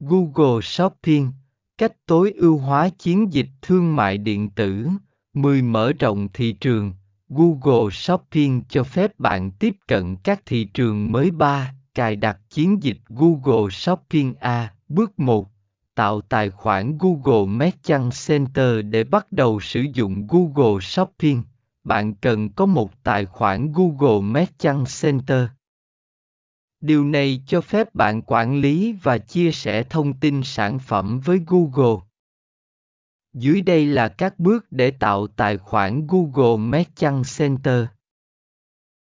Google Shopping, cách tối ưu hóa chiến dịch thương mại điện tử. 10 Mở rộng thị trường. Google Shopping cho phép bạn tiếp cận các thị trường mới 3. Cài đặt chiến dịch Google Shopping A. Bước 1. Tạo tài khoản Google Merchant Center để bắt đầu sử dụng Google Shopping. Bạn cần có một tài khoản Google Merchant Center. Điều này cho phép bạn quản lý và chia sẻ thông tin sản phẩm với Google. Dưới đây là các bước để tạo tài khoản Google Merchant Center.